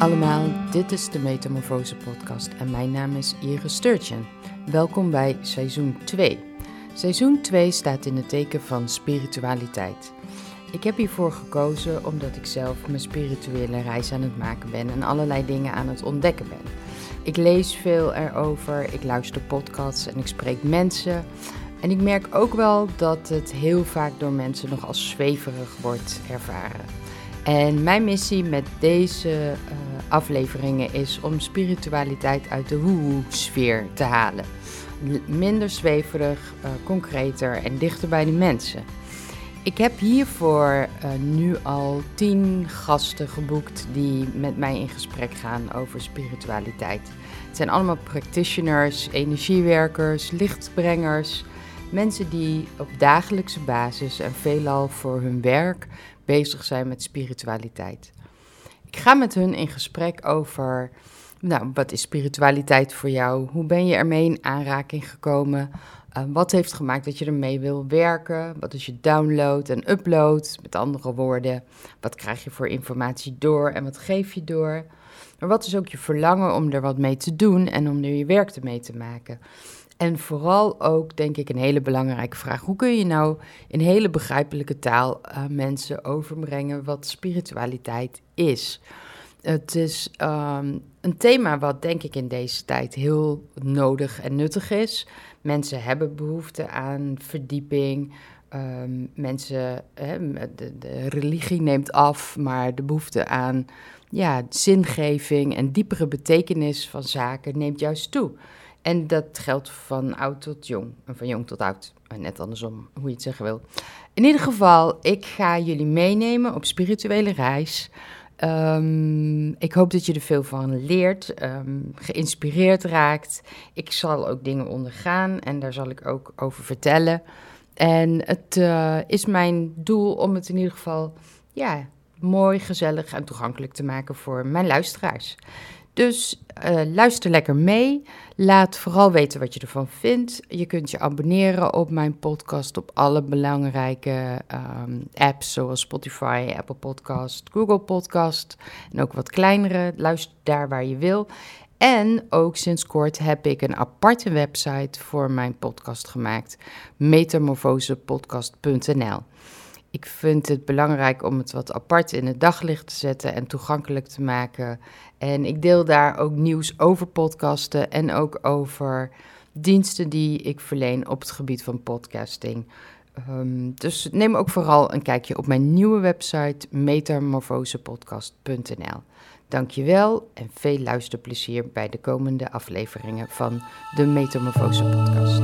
allemaal, dit is de Metamorfose podcast en mijn naam is Iris Sturgeon. Welkom bij seizoen 2. Seizoen 2 staat in het teken van spiritualiteit. Ik heb hiervoor gekozen omdat ik zelf mijn spirituele reis aan het maken ben en allerlei dingen aan het ontdekken ben. Ik lees veel erover, ik luister podcasts en ik spreek mensen. En ik merk ook wel dat het heel vaak door mensen nog als zweverig wordt ervaren. En mijn missie met deze uh, afleveringen is om spiritualiteit uit de woe-sfeer te halen. Minder zweverig, uh, concreter en dichter bij de mensen. Ik heb hiervoor uh, nu al tien gasten geboekt die met mij in gesprek gaan over spiritualiteit. Het zijn allemaal practitioners, energiewerkers, lichtbrengers, mensen die op dagelijkse basis en veelal voor hun werk bezig zijn met spiritualiteit. Ik ga met hun in gesprek over, nou, wat is spiritualiteit voor jou? Hoe ben je ermee in aanraking gekomen? Uh, wat heeft gemaakt dat je ermee wil werken? Wat is je download en upload? Met andere woorden, wat krijg je voor informatie door en wat geef je door? Maar wat is ook je verlangen om er wat mee te doen en om er je werk mee te maken? En vooral ook, denk ik, een hele belangrijke vraag. Hoe kun je nou in hele begrijpelijke taal uh, mensen overbrengen wat spiritualiteit is? Het is um, een thema wat, denk ik, in deze tijd heel nodig en nuttig is. Mensen hebben behoefte aan verdieping. Um, mensen, hè, de, de religie neemt af, maar de behoefte aan ja, zingeving en diepere betekenis van zaken neemt juist toe. En dat geldt van oud tot jong. En van jong tot oud. Net andersom, hoe je het zeggen wil. In ieder geval, ik ga jullie meenemen op spirituele reis. Um, ik hoop dat je er veel van leert, um, geïnspireerd raakt. Ik zal ook dingen ondergaan en daar zal ik ook over vertellen. En het uh, is mijn doel om het in ieder geval ja, mooi, gezellig en toegankelijk te maken voor mijn luisteraars. Dus uh, luister lekker mee. Laat vooral weten wat je ervan vindt. Je kunt je abonneren op mijn podcast op alle belangrijke um, apps zoals Spotify, Apple Podcast, Google Podcast en ook wat kleinere. Luister daar waar je wil. En ook sinds kort heb ik een aparte website voor mijn podcast gemaakt: metamorfosepodcast.nl. Ik vind het belangrijk om het wat apart in het daglicht te zetten en toegankelijk te maken. En ik deel daar ook nieuws over podcasten en ook over diensten die ik verleen op het gebied van podcasting. Um, dus neem ook vooral een kijkje op mijn nieuwe website metamorfosepodcast.nl. Dankjewel en veel luisterplezier bij de komende afleveringen van de Metamorfose Podcast.